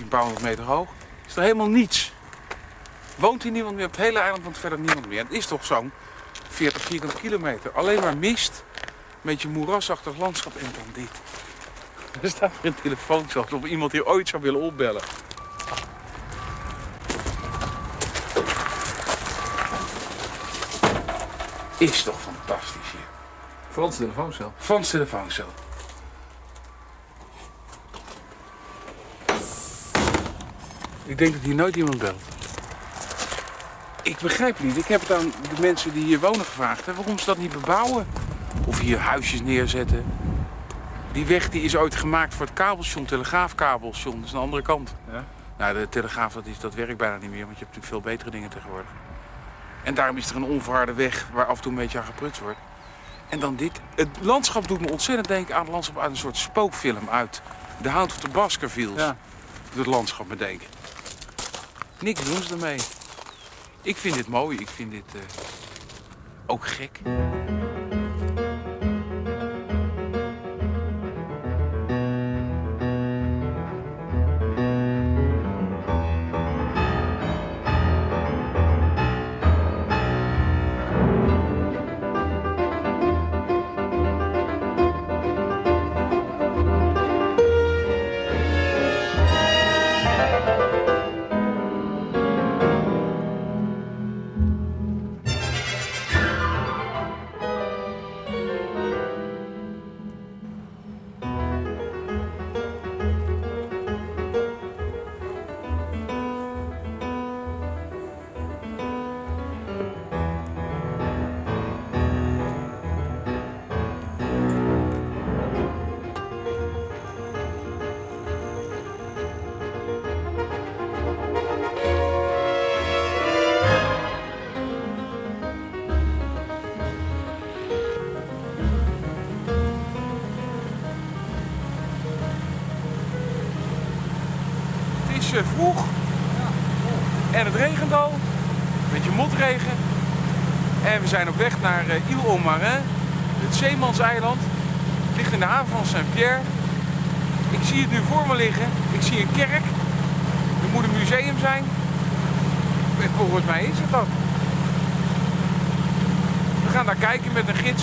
misschien een paar honderd meter hoog. Is er helemaal niets. Woont hier niemand meer op het hele eiland, want verder niemand meer. Het is toch zo'n 40 vierkante kilometer. Alleen maar mist, een beetje moerasachtig landschap en dan dit. Er staat weer een telefoon zelfs of iemand hier ooit zou willen opbellen. Is toch fantastisch hier. Frans telefooncel. Frans telefooncel. Ik denk dat hier nooit iemand belt. Ik begrijp het niet. Ik heb het aan de mensen die hier wonen gevraagd. Hè, waarom ze dat niet bebouwen? Of hier huisjes neerzetten. Die weg die is ooit gemaakt voor het kabelstation, telegraafkabelstation. Dat is aan de andere kant. Ja. Nou, de telegraaf dat, is, dat werkt bijna niet meer, want je hebt natuurlijk veel betere dingen tegenwoordig. En daarom is er een onverharde weg waar af en toe een beetje aan geprutst wordt. En dan dit. Het landschap doet me ontzettend denken aan het landschap uit een soort spookfilm uit The Hound of the Baskervilles. Ja. Doet het landschap me denken. Niks doen ze ermee. Ik vind dit mooi. Ik vind dit eh, ook gek. Eh, vroeg. En het regent al. Een beetje motregen. En we zijn op weg naar uh, Ile aux Marins. Het zeemanseiland. Het ligt in de haven van Saint-Pierre. Ik zie het nu voor me liggen. Ik zie een kerk. Er moet een museum zijn. En volgens mij is het dat. We gaan daar kijken met een gids.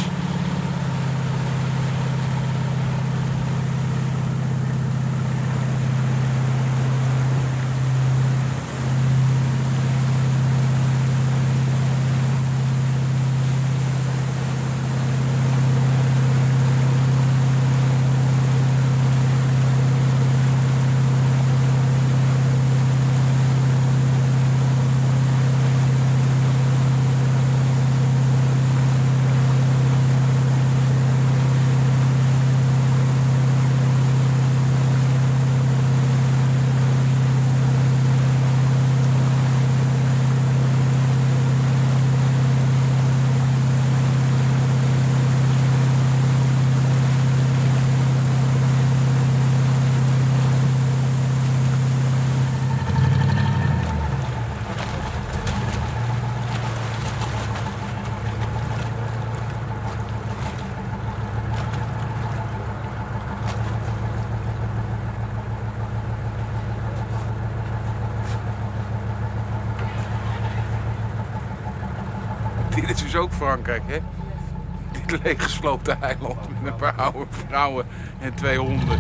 Dit is dus ook Frankrijk, hè? Dit leeggesloopte eiland met een paar oude vrouwen en twee honden.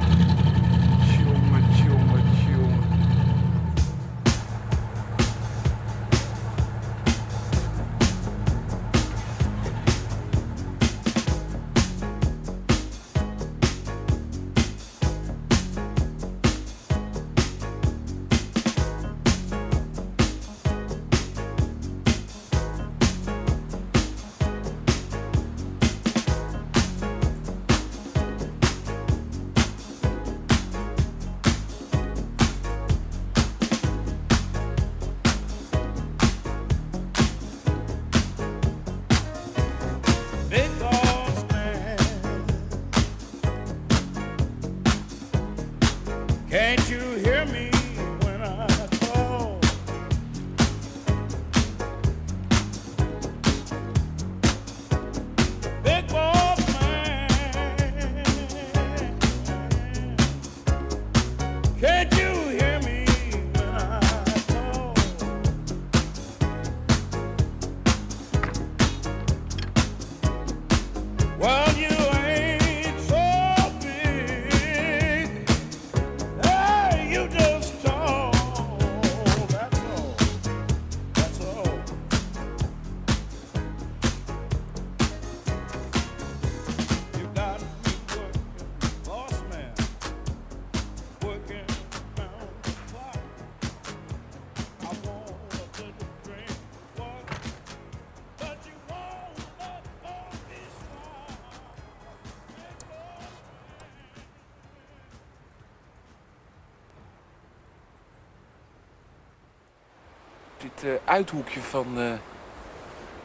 Dit uh, uithoekje van uh,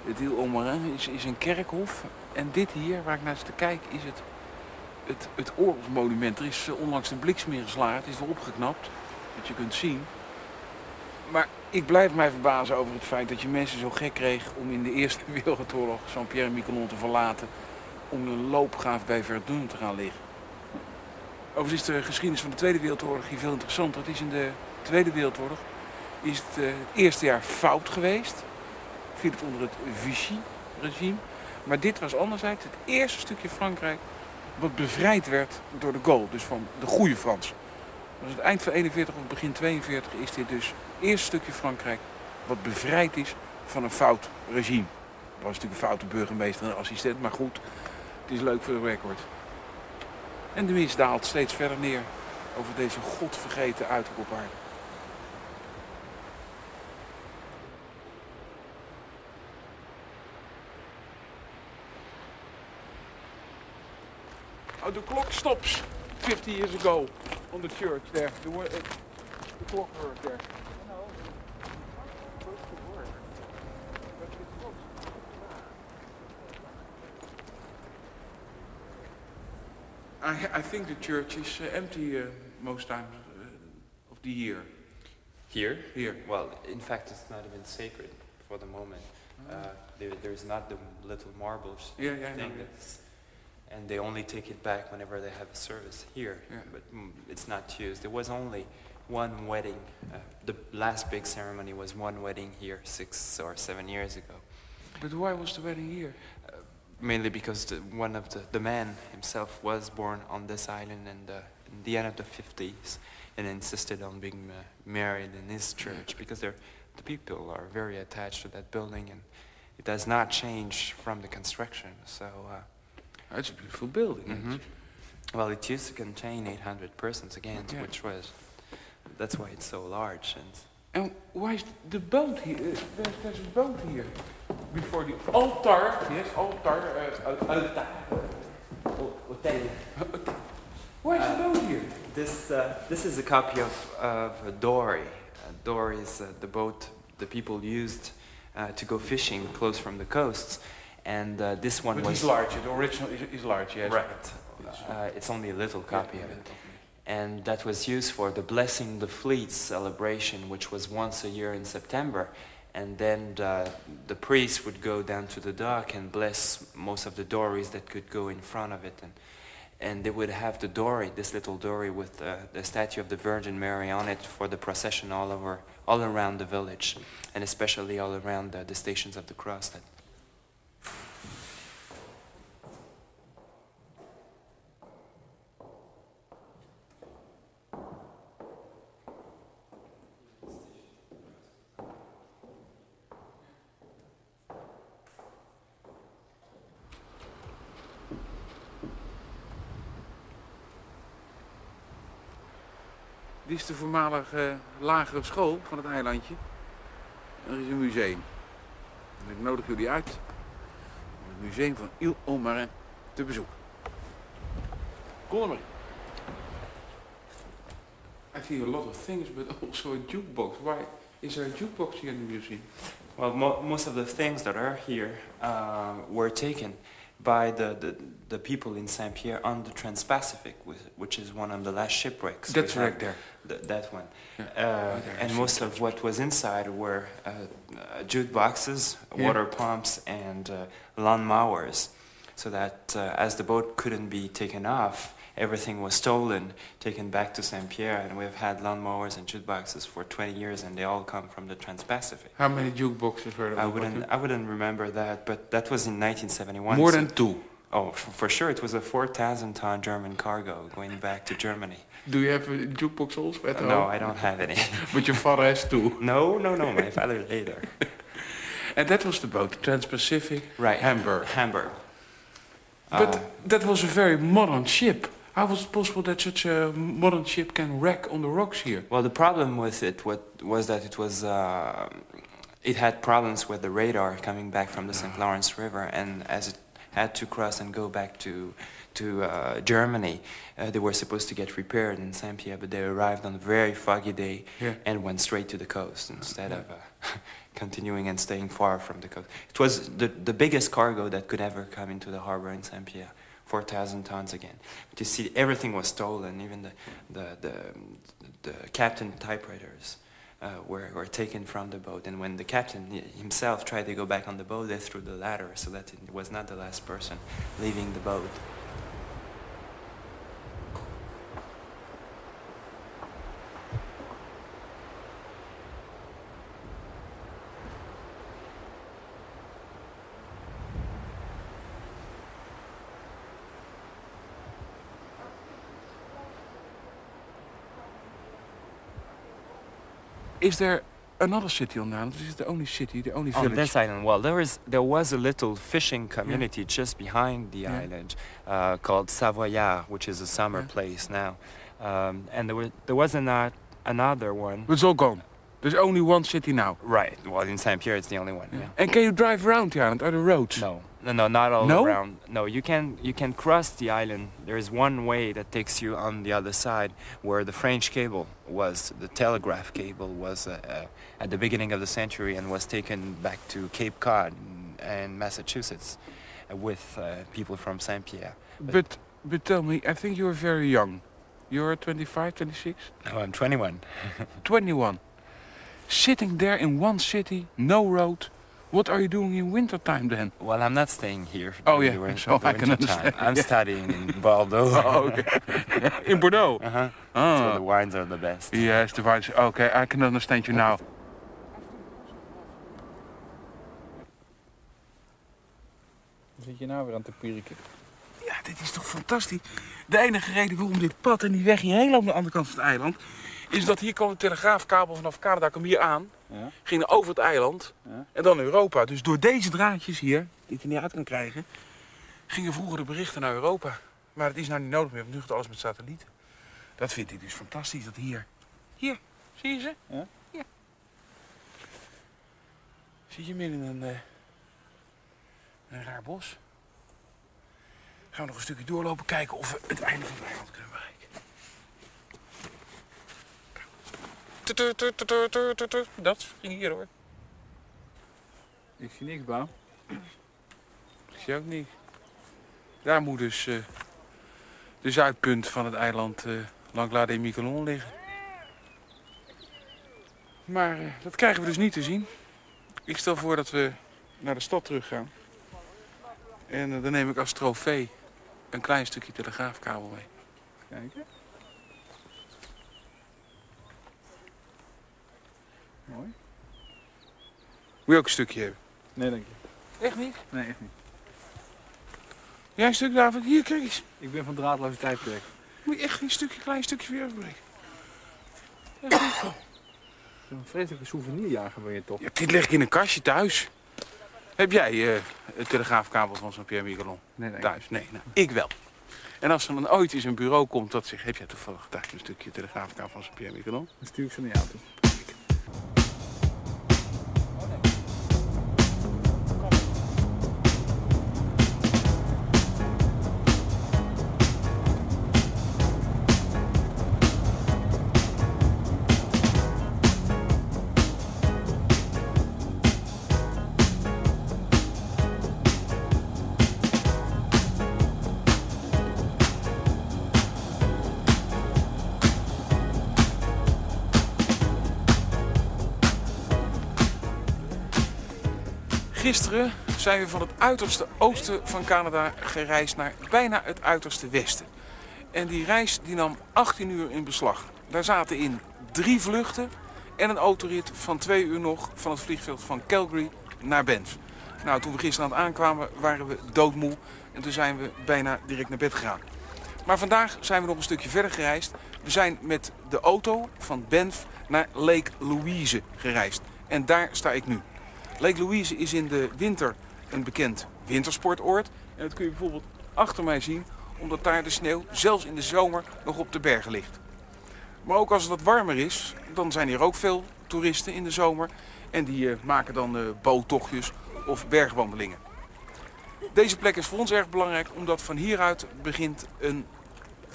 het Ile Omarin is, is een kerkhof. En dit hier, waar ik naar te kijken, is het, het, het oorlogsmonument. Er is onlangs een bliksem geslagen. Het is weer opgeknapt, dat je kunt zien. Maar ik blijf mij verbazen over het feit dat je mensen zo gek kreeg om in de Eerste Wereldoorlog Saint-Pierre en Miquelon te verlaten. Om een loopgraaf bij Verdun te gaan liggen. Overigens is de geschiedenis van de Tweede Wereldoorlog hier veel interessanter. Het is in de Tweede Wereldoorlog is het, uh, het eerste jaar fout geweest. Viel het onder het Vichy-regime. Maar dit was anderzijds het eerste stukje Frankrijk wat bevrijd werd door de Gaulle. Dus van de goede Fransen. Dus het eind van 41 of begin 42 is dit dus het eerste stukje Frankrijk wat bevrijd is van een fout regime. Er was natuurlijk een foute burgemeester en assistent, maar goed, het is leuk voor de record. En de mist daalt steeds verder neer over deze godvergeten uithoek op. the clock stops 50 years ago on the church there. The, uh, the clock heard there. I, I think the church is uh, empty uh, most times uh, of the year. Here? Here. Well, in fact, it's not even sacred for the moment. Uh, there, there's not the little marbles Yeah, yeah, I thing know, yeah. that's, and they only take it back whenever they have a service here. Yeah. But mm, it's not used. There was only one wedding. Uh, the last big ceremony was one wedding here six or seven years ago. But why was the wedding here? mainly because the, one of the, the man himself was born on this island in the, in the end of the 50s and insisted on being uh, married in his church because the people are very attached to that building and it does not change from the construction. So, uh, It's a beautiful building. mhm. well, it used to contain 800 persons again, Yeah. which was, that's why it's so large. And And why is the boat here? Uh, There's, there's a boat here. Before the altar. Yes, altar. Uh, altar. Why is the boat here? This, uh, this is a copy of, of a dory. Uh, dory is uh, the boat the people used uh, to go fishing close from the coasts. And uh, this one But was it's large. The original is, large, yes. right. Uh, it's only a little copy Yeah, of it. yeah. And that was used for the Blessing the Fleet celebration, which was once a year in September. And then the, the priest would go down to the dock and bless most of the dories that could go in front of it. And, and they would have the dory, this little dory with uh, the statue of the Virgin Mary on it for the procession all over, all around the village, and especially all around the, the stations of the cross. That is de voormalige lagere school van het eilandje. Er is een museum. En ik nodig jullie uit om het museum van Ile aux Marins te bezoeken. Kom maar. I see a lot of things, but also a jukebox. Why is there a jukebox here in the museum? Well, mo- most of the things that are here uh, were taken by the, the, the people in Saint Pierre on the Trans-Pacific, which, which is one of the last shipwrecks. That's right there. Th- that one. Yeah. Uh, Right there, and most of what was inside were uh, uh, jukeboxes, Yeah. water pumps, and uh, lawn mowers. So that uh, as the boat couldn't be taken off, everything was stolen, taken back to Saint Pierre, and we've had lawnmowers and jukeboxes for 20 years, and they all come from the Trans-Pacific. How many jukeboxes were there? I wouldn't, I wouldn't remember that, but that was in 1971. More so- than two. Oh, for sure, it was a 4,000 ton German cargo going back to Germany. Do you have a jukebox also at Uh, home? no, I don't have any. But your father has two. no, no, no, my father later. And that was the boat, Trans-Pacific Right. Hamburg. Hamburg. But Uh, that was a very modern ship. How was it possible that such a modern ship can wreck on the rocks here? well, the problem with it what, was that it was. Uh, it had problems with the radar coming back from the St. Lawrence River, and as it had to cross and go back to to uh, Germany, uh, they were supposed to get repaired in Saint Pierre, but they arrived on a very foggy day Yeah. and went straight to the coast instead Yeah. of uh, continuing and staying far from the coast. It was the, the biggest cargo that could ever come into the harbor in St. Pierre. 4,000 tons again. But you see, everything was stolen, even the, the, the, the captain typewriters uh, were, were taken from the boat. And when the captain himself tried to go back on the boat, they threw the ladder so that it was not the last person leaving the boat. Is there another city on the island? This is the only city, the only village. On this island, well, there was there was a little fishing community just behind the Yeah. island uh, called Savoyard, which is a summer Yeah. place now, um, and there was there was another another one. It's all gone. There's only one city now. Right. Well, in Saint Pierre, it's the only one. Yeah. And can you drive around the island? Are there roads? No, no, no, not all No? around. No, you can you can cross the island. There is one way that takes you on the other side, where the French cable was, the telegraph cable was uh, uh, at the beginning of the century and was taken back to Cape Cod and Massachusetts, with uh, people from Saint Pierre. But, but tell me, I think you're very young. You're 25, 26? No, I'm 21. 21. Sitting there in one city, no road. What are you doing in wintertime then? Well, I'm not staying here. Oh, during yeah, win- so I can understand, I'm yeah. studying in Bordeaux. Oh, okay. in Bordeaux? Uh-huh. That's where Oh. the wines are the best. Yes, the vibes. Okay, I can understand you now. Zit je nou weer aan te pieriken? Ja, dit is toch fantastisch. De enige reden waarom dit pad en die weg hier helemaal aan de andere kant van het eiland... is dat hier kwam de telegraafkabel vanaf Canada kwam hier aan. Ja. Ging over het eiland Ja. en dan Europa. Dus door deze draadjes hier, die ik er niet uit kan krijgen... gingen vroeger de berichten naar Europa. Maar dat is nou niet nodig meer, want nu gaat alles met satellieten. Dat vind ik dus fantastisch, dat hier... Hier, zie je ze? Ja. Hier. Zie je midden in een, eh, een raar bos. Gaan we nog een stukje doorlopen, kijken of we het einde van het eiland kunnen bereiken. Dat ging hier hoor. Ik zie niks, Bouw. Ik zie ook niet. Daar moet dus eh, de zuidpunt van het eiland eh Langla de Miquelon liggen. Maar eh, dat krijgen we dus niet te zien. Ik stel voor dat we naar de stad terug gaan. En dan neem ik als trofee een klein stukje telegraafkabel mee. Kijken. Mooi. Moet je ook een stukje hebben? Nee, dank je. Echt niet? Nee, echt niet. Jij een stuk David? Hier, kijk eens. Ik ben van draadloze tijdperk. Moet je echt een stukje, klein stukje weer afbreken. Een vreselijke souvenirjager ben je toch? Ja, dit leg ik in een kastje thuis. Heb jij eh het telegraafkabel van Saint-Pierre Miquelon Nee, nee. thuis? Nee, nou, ik wel. En als er dan ooit eens een bureau komt dat zegt, heb jij toevallig thuis een stukje telegraafkabel van Saint-Pierre Miquelon? Dan stuur ik ze naar jou toe. Gisteren zijn we van het uiterste oosten van Canada gereisd naar bijna het uiterste westen. En die reis die nam 18 uur in beslag. Daar zaten in drie vluchten en een autorit van twee uur nog van het vliegveld van Calgary naar Banff. Nou, toen we gisteren aan het aankwamen waren we doodmoe en toen zijn we bijna direct naar bed gegaan. Maar vandaag zijn we nog een stukje verder gereisd. We zijn met de auto van Banff naar Lake Louise gereisd. En daar sta ik nu. Lake Louise is in de winter een bekend wintersportoord. En dat kun je bijvoorbeeld achter mij zien, omdat daar de sneeuw zelfs in de zomer nog op de bergen ligt. Maar ook als het wat warmer is, dan zijn hier ook veel toeristen in de zomer. En die eh, maken dan eh, boottochtjes of bergwandelingen. Deze plek is voor ons erg belangrijk, omdat van hieruit begint een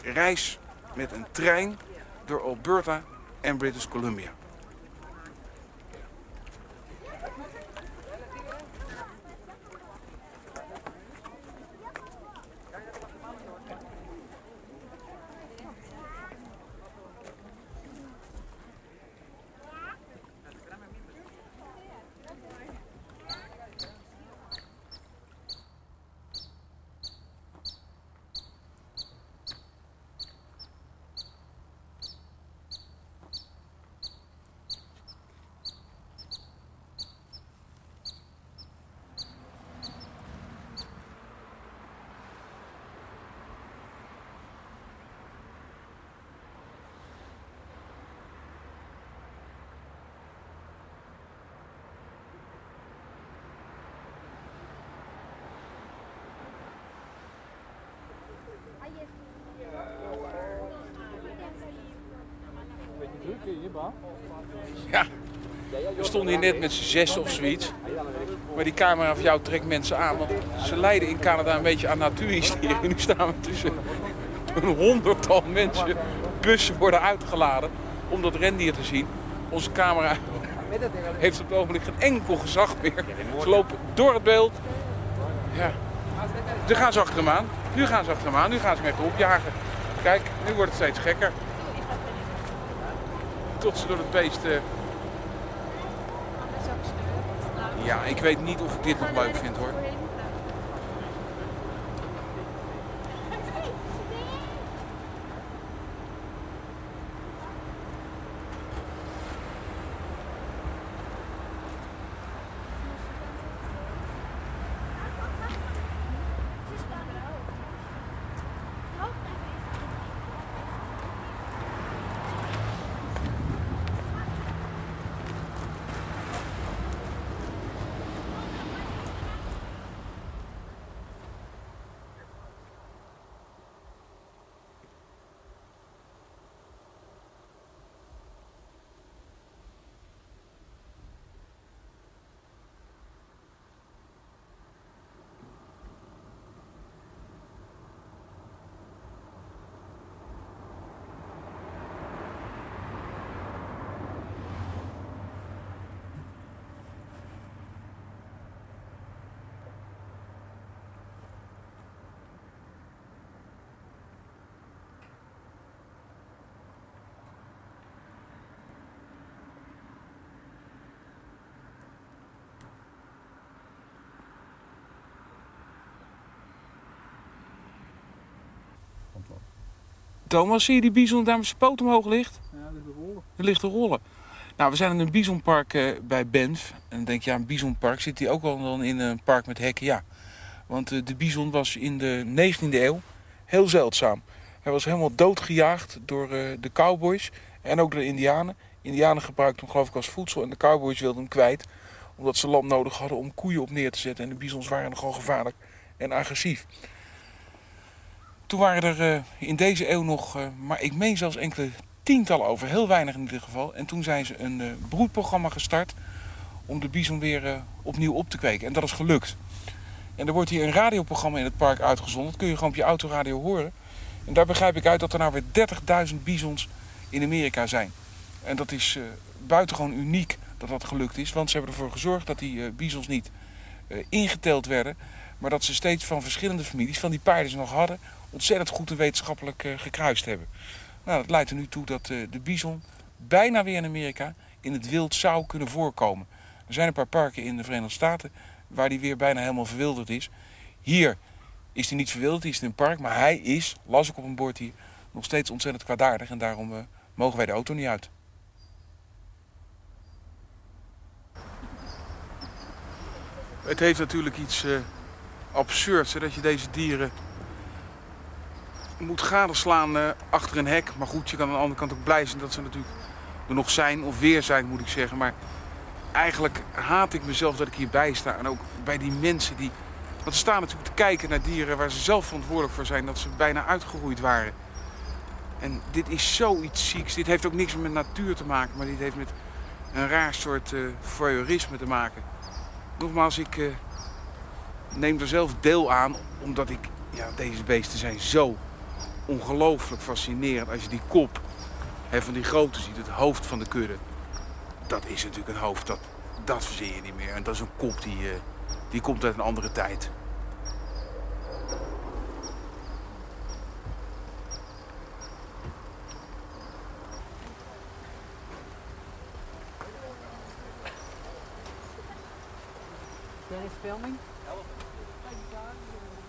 reis met een trein door Alberta en British Columbia. Ja, we stonden hier net met z'n zes of zoiets. Maar die camera van jou trekt mensen aan. Want ze lijden in Canada een beetje aan natuurhysterie. Nu staan we tussen een honderdtal mensen. Bussen worden uitgeladen om dat rendier te zien. Onze camera heeft op het ogenblik geen enkel gezag meer. Ze lopen door het beeld. Ja. Nu gaan ze achter hem aan. Nu gaan ze achter hem aan. Nu gaan ze hem echt opjagen. Kijk, nu wordt het steeds gekker. Tot ze door het beest... eh, Ja, ik weet niet of ik dit nog leuk vind hoor. Thomas, zie je die bison daar met zijn poot omhoog ligt? Ja, dit is rollen. Er ligt te rollen. Nou, we zijn in een bisonpark eh, bij Benf. En dan denk je, ja, een bisonpark. Zit hij ook wel dan in een park met hekken? Ja. Want eh, de bison was in de 19e eeuw heel zeldzaam. Hij was helemaal doodgejaagd door eh, de cowboys en ook door de indianen. Indianen gebruikten hem geloof ik als voedsel en de cowboys wilden hem kwijt. Omdat ze land nodig hadden om koeien op neer te zetten. En de bisons waren nogal gevaarlijk en agressief. Toen waren er eh, in deze eeuw nog, eh, maar ik meen zelfs enkele tientallen over, heel weinig in ieder geval. En toen zijn ze een eh, broedprogramma gestart om de bison weer opnieuw op te kweken. En dat is gelukt. En er wordt hier een radioprogramma in het park uitgezonden. Dat kun je gewoon op je autoradio horen. En daar begrijp ik uit dat er nou weer 30.000 bisons in Amerika zijn. En dat is buitengewoon uniek dat dat gelukt is. Want ze hebben ervoor gezorgd dat die bisons niet ingeteld werden. Maar dat ze steeds van verschillende families, van die paarden ze nog hadden, ontzettend goed en wetenschappelijk eh, gekruist hebben. Nou, dat leidt er nu toe dat eh, de bison bijna weer in Amerika in het wild zou kunnen voorkomen. Er zijn een paar parken in de Verenigde Staten waar die weer bijna helemaal verwilderd is. Hier is hij niet verwilderd, hij is in een park, maar hij is, las ik op een bord hier, nog steeds ontzettend kwaadaardig. En daarom eh, mogen wij de auto niet uit. Het heeft natuurlijk iets eh, absurds hè, dat je deze dieren moet gadeslaan eh, achter een hek. Maar goed, je kan aan de andere kant ook blij zijn dat ze natuurlijk er nog zijn, of weer zijn moet ik zeggen. Maar eigenlijk haat ik mezelf dat ik hierbij sta. En ook bij die mensen die. Want ze staan natuurlijk te kijken naar dieren waar ze zelf verantwoordelijk voor zijn, dat ze bijna uitgeroeid waren. En dit is zoiets zieks. Dit heeft ook niks met natuur te maken, maar dit heeft met een raar soort eh voyeurisme te maken. Nogmaals, ik eh, neem er zelf deel aan, omdat ik, ja, deze beesten zijn zo ongelooflijk fascinerend. Als je die kop hè, van die grote ziet, het hoofd van de kudde. Dat is natuurlijk een hoofd, dat, dat verzin je niet meer. En dat is een kop die, eh, die komt uit een andere tijd. Filming?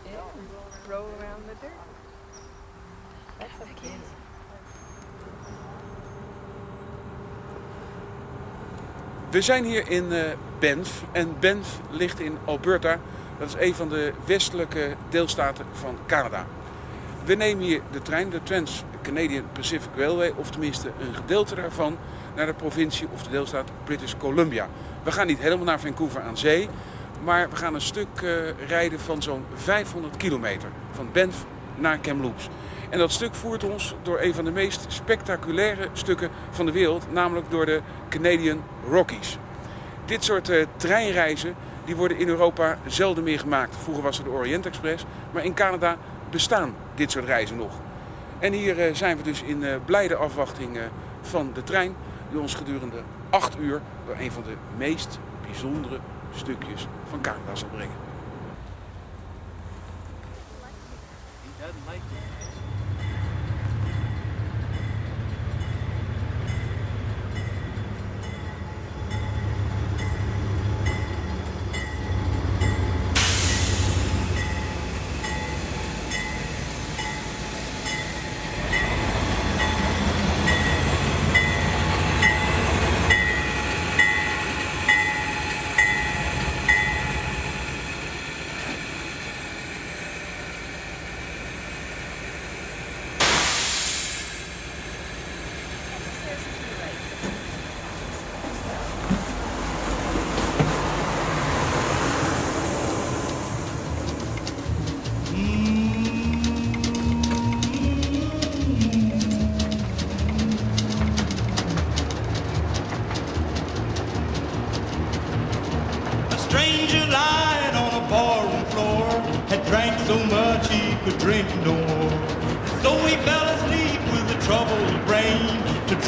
Yeah, around. We zijn hier in eh, Banff en Banff ligt in Alberta. Dat is een van de westelijke deelstaten van Canada. We nemen hier de trein, de Trans-Canadian Pacific Railway, of tenminste een gedeelte daarvan, naar de provincie of de deelstaat British Columbia. We gaan niet helemaal naar Vancouver aan zee, maar we gaan een stuk eh, rijden van zo'n 500 kilometer van Banff naar Kamloops. En dat stuk voert ons door een van de meest spectaculaire stukken van de wereld, namelijk door de Canadian Rockies. Dit soort eh, treinreizen die worden in Europa zelden meer gemaakt. Vroeger was het de Orient Express, maar in Canada bestaan dit soort reizen nog. En hier eh, zijn we dus in eh, blijde afwachting van de trein, die ons gedurende acht uur door een van de meest bijzondere stukjes van Canada zal brengen.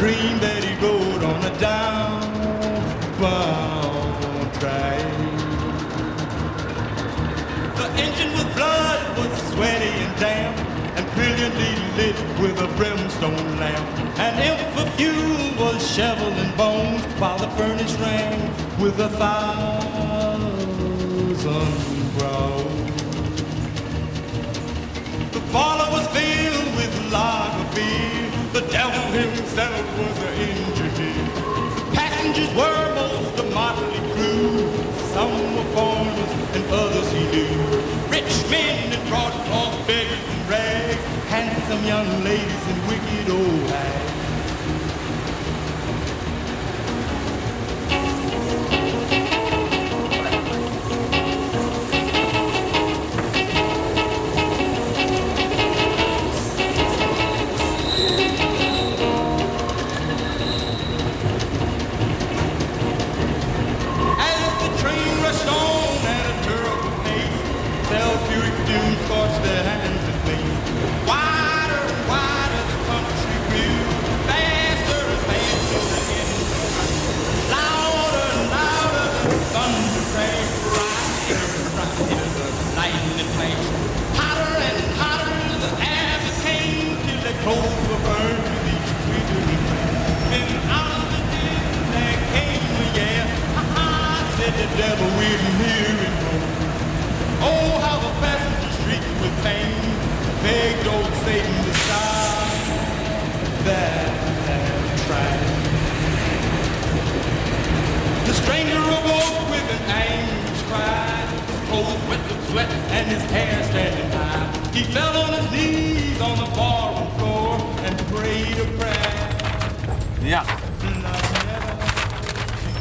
Dream that he rode on a downbound train. The engine with blood was sweaty and damp and brilliantly lit with a brimstone lamp. And if the fuel was shoveling bones while the furnace rang with a thousand groans. The parlor was filled with lager beer. Devil himself was the engineer. Passengers were most a motley crew. Some were foreigners and others he knew. Rich men in broadcloth, beggars and rags. Handsome young ladies and wicked old hags.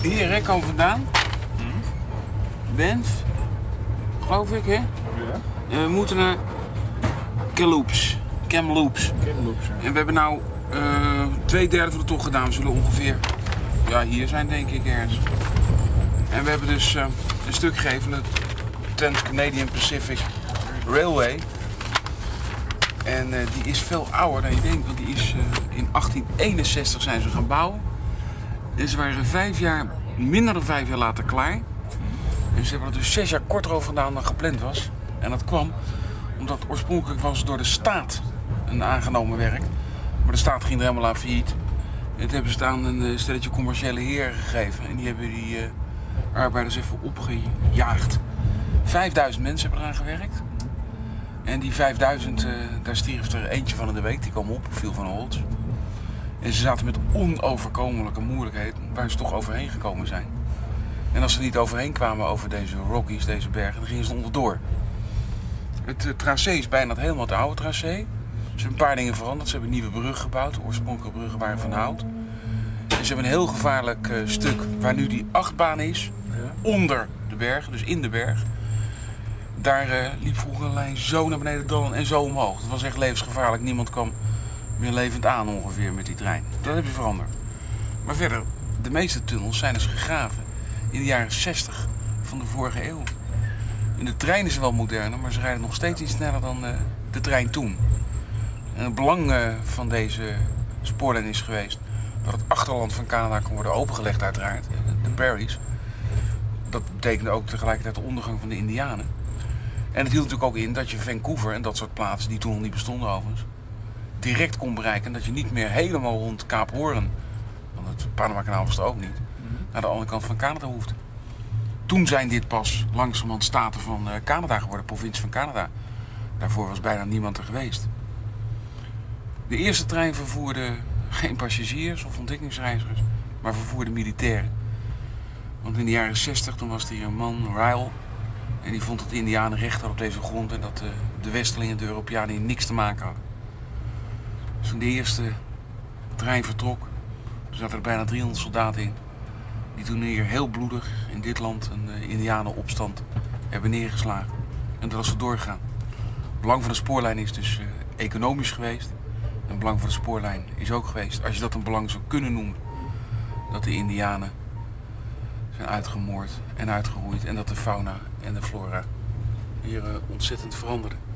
Hier hè, komen we vandaan. Bent, geloof ik hè. Ja. En we moeten naar Kamloops. Kamloops. Ja. En we hebben nou eh, twee derde van de tocht gedaan. We zullen ongeveer ja, hier zijn denk ik ergens. En we hebben dus eh, een stuk gegeven, de Trans-Canadian Pacific Railway. En eh, die is veel ouder dan je denkt, want die is eh, in 1861 zijn ze gaan bouwen. En ze waren vijf jaar, minder dan vijf jaar later klaar. En ze hebben er dus zes jaar korter over gedaan dan gepland was. En dat kwam omdat oorspronkelijk was door de staat een aangenomen werk. Maar de staat ging er helemaal aan failliet. En dat hebben ze aan een eh, stelletje commerciële heren gegeven. En die hebben die eh, arbeiders even opgejaagd. 5000 mensen hebben eraan gewerkt. En die 5000, eh, daar stierf er eentje van in de week. Die kwam op, viel van de holz. En ze zaten met onoverkomelijke moeilijkheden waar ze toch overheen gekomen zijn. En als ze niet overheen kwamen over deze Rockies, deze bergen, dan gingen ze onderdoor. Het eh, tracé is bijna het helemaal het oude tracé. Ze hebben een paar dingen veranderd. Ze hebben een nieuwe brug gebouwd. De oorspronkelijke bruggen waren van hout. En ze hebben een heel gevaarlijk eh, stuk waar nu die achtbaan is. Onder de berg, dus in de berg. Daar eh, liep vroeger een lijn zo naar beneden dan en zo omhoog. Het was echt levensgevaarlijk. Niemand kwam meer levend aan ongeveer met die trein. Dat heb je veranderd. Maar verder, de meeste tunnels zijn dus gegraven in de jaren 60 van de vorige eeuw. En de treinen zijn wel moderner, maar ze rijden nog steeds iets sneller dan eh, de trein toen. En het belang eh, van deze spoorlijn is geweest dat het achterland van Canada kon worden opengelegd uiteraard. De prairies. Dat betekende ook tegelijkertijd de ondergang van de Indianen. En het hield natuurlijk ook in dat je Vancouver en dat soort plaatsen, die toen nog niet bestonden overigens, direct kon bereiken. En dat je niet meer helemaal rond Kaap Hoorn, want het Panama-kanaal was er ook niet, naar de andere kant van Canada hoefde. Toen zijn dit pas langzamerhand staten van eh, Canada geworden, provincie van Canada. Daarvoor was bijna niemand er geweest. De eerste trein vervoerde geen passagiers of ontdekkingsreizigers, maar vervoerde militairen. Want in de jaren 60 toen was er hier een man, Ryle, en die vond dat de Indianen recht hadden op deze grond en dat eh, de Westelingen, de Europeanen, hier niks te maken hadden. Toen de eerste trein vertrok, toen zaten er bijna 300 soldaten in. Die toen hier heel bloedig in dit land een uh, Indianenopstand hebben neergeslagen. En dat is er doorgegaan. Het belang van de spoorlijn is dus eh, economisch geweest. En het belang van de spoorlijn is ook geweest, als je dat een belang zou kunnen noemen, dat de Indianen zijn uitgemoord en uitgeroeid en dat de fauna en de flora hier eh, ontzettend veranderden.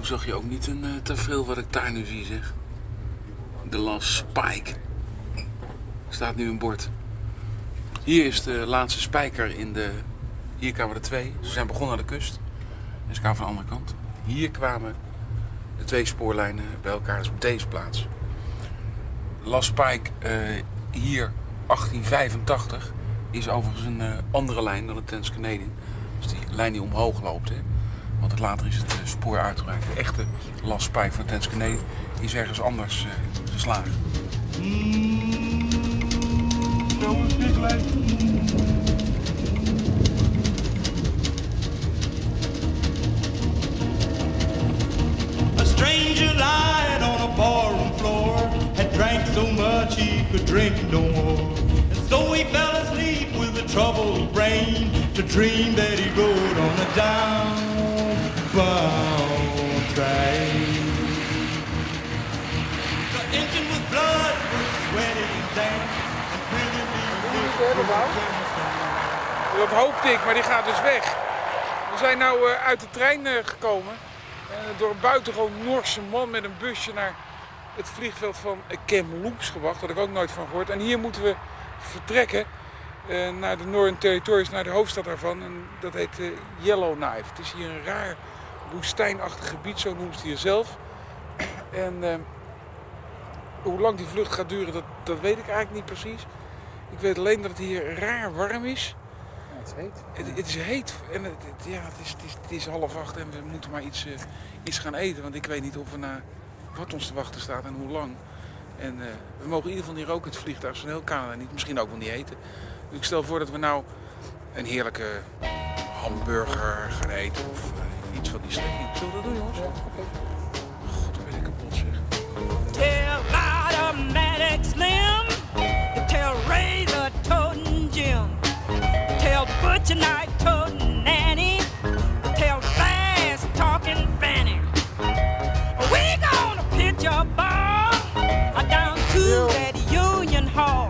Toen zag je ook niet een uh, wat ik daar nu zie, zeg. De Last Spike. Staat nu een bord. Hier is de laatste spijker in de... Hier kwamen er twee. Ze zijn begonnen aan de kust. En ze kwamen van de andere kant. Hier kwamen de twee spoorlijnen bij elkaar. Dus op deze plaats. Last Spike eh, hier 1885 is overigens een eh, andere lijn dan de Trans Canadian. Dus die lijn die omhoog loopt. Hè. Want later is het eh, spoor uitgebreid. De echte Last Spike van Canadian is ergens anders eh, geslagen. A stranger lying on a barroom floor had drank so much he could drink no more. And so he fell asleep with a troubled brain to dream that he rode on a Dat hoopte ik, maar die gaat dus weg. We zijn nou eh, uit de trein eh, gekomen. eh, door een buitengewoon Noorse man met een busje naar het vliegveld van Kamloops gebracht. Daar had ik ook nooit van gehoord. En hier moeten we vertrekken naar de Northern Territories, naar de hoofdstad daarvan. En dat heet eh, Yellowknife. Het is hier een raar woestijnachtig gebied, zo noemt het hier zelf. En eh, hoe lang die vlucht gaat duren, dat, dat weet ik eigenlijk niet precies. Ik weet alleen dat het hier raar warm is. Ja, het is heet. Het, het is heet en het, het- ja, het, is, het, is, het is half acht en we moeten maar iets, eh, iets gaan eten. Want ik weet niet of we naar wat ons te wachten staat en hoe lang. En eh, we mogen in ieder geval niet roken in het vliegtuig, zo'n heel Canada niet. Misschien ook wel niet eten. Ik stel voor dat we nou een heerlijke hamburger gaan eten of eh, iets van die strekking. Zullen we dat doen, jongens? Ja, okay. God, ben ik kapot, zeg. Tell automatic slim, tell razor toting Jim, tell butcher knife toting Nanny, tell fast talking Fanny. We gonna pitch a ball down to that Union Hall.